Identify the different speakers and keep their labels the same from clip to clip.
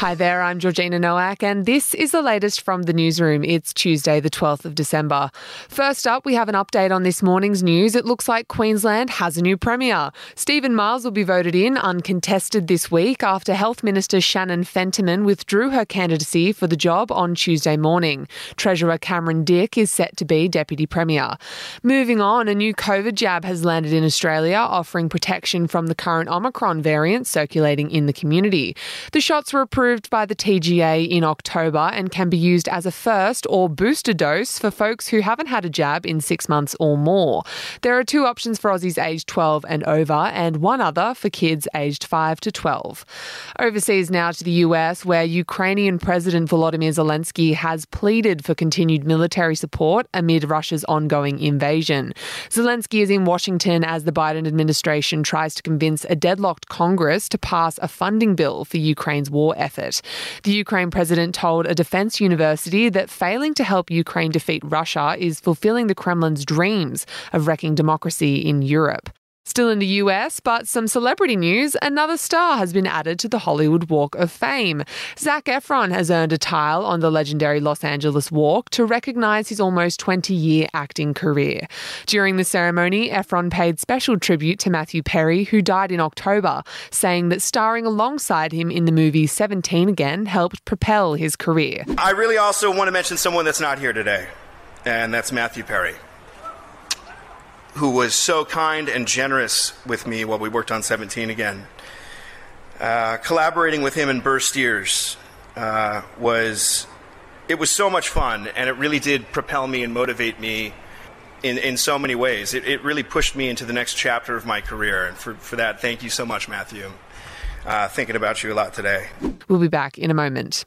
Speaker 1: Hi there, I'm Georgina Nowak, and this is the latest from the newsroom. It's Tuesday, the 12th of December. First up, we have an update on this morning's news. It looks like Queensland has a new Premier. Steven Miles will be voted in uncontested this week after Health Minister Shannon Fentiman withdrew her candidacy for the job on Tuesday morning. Treasurer Cameron Dick is set to be Deputy Premier. Moving on, a new COVID jab has landed in Australia, offering protection from the current Omicron variant circulating in the community. The shots were approved approved by the TGA in October and can be used as a first or booster dose for folks who haven't had a jab in six months or more. There are two options for Aussies aged 12 and over, and one other for kids aged 5 to 12. Overseas now to the US, where Ukrainian President Volodymyr Zelensky has pleaded for continued military support amid Russia's ongoing invasion. Zelensky is in Washington as the Biden administration tries to convince a deadlocked Congress to pass a funding bill for Ukraine's war effort effort. The Ukraine president told a defense university that failing to help Ukraine defeat Russia is fulfilling the Kremlin's dreams of wrecking democracy in Europe. Still in the US, but some celebrity news, another star has been added to the Hollywood Walk of Fame. Zac Efron has earned a tile on the legendary Los Angeles Walk to recognize his almost 20 year acting career. During the ceremony, Efron paid special tribute to Matthew Perry, who died in October, saying that starring alongside him in the movie 17 Again helped propel his career.
Speaker 2: I really also want to mention someone that's not here today, and that's Matthew Perry who was so kind and generous with me while we worked on 17 again. Uh, collaborating with him in Burst Years uh, was it was so much fun, and it really did propel me and motivate me in, in so many ways. It, it really pushed me into the next chapter of my career, and for, for that, thank you so much, Matthew. Uh, thinking about you a lot today.
Speaker 1: We'll be back in a moment.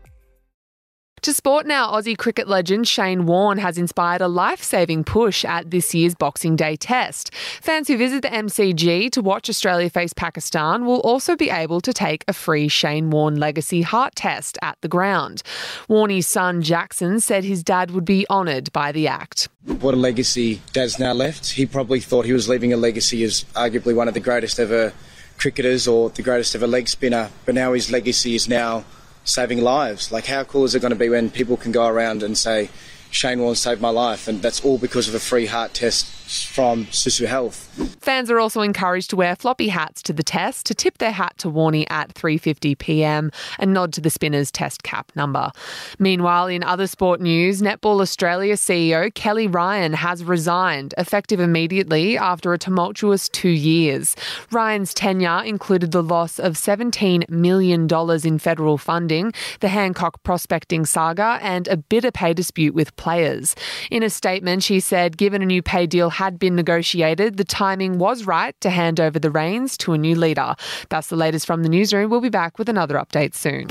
Speaker 1: To sport now, Aussie cricket legend Shane Warne has inspired a life saving push at this year's Boxing Day test. Fans who visit the MCG to watch Australia face Pakistan will also be able to take a free Shane Warne legacy heart test at the ground. Warnie's son Jackson said his dad would be honoured by the act.
Speaker 3: What a legacy Dad's now left. He probably thought he was leaving a legacy as arguably one of the greatest ever cricketers or the greatest ever leg spinner, but now his legacy is now saving lives. Like, how cool is it going to be when people can go around and say, Shane Warne saved my life, and that's all because of a free heart test from Sisu Health.
Speaker 1: Fans are also encouraged to wear floppy hats to the test to tip their hat to Warnie at 3:50 p.m. and nod to the spinner's test cap number. Meanwhile, in other sport news, Netball Australia CEO Kelly Ryan has resigned effective immediately after a tumultuous 2 years. Ryan's tenure included the loss of 17 million dollars in federal funding, the Hancock prospecting saga, and a bitter pay dispute with players. In a statement, she said given a new pay deal had been negotiated, the timing was right to hand over the reins to a new leader. That's the latest from the newsroom. We'll be back with another update soon.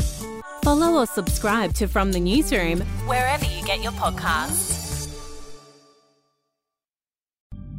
Speaker 4: Follow or subscribe to From the Newsroom wherever you get your podcasts.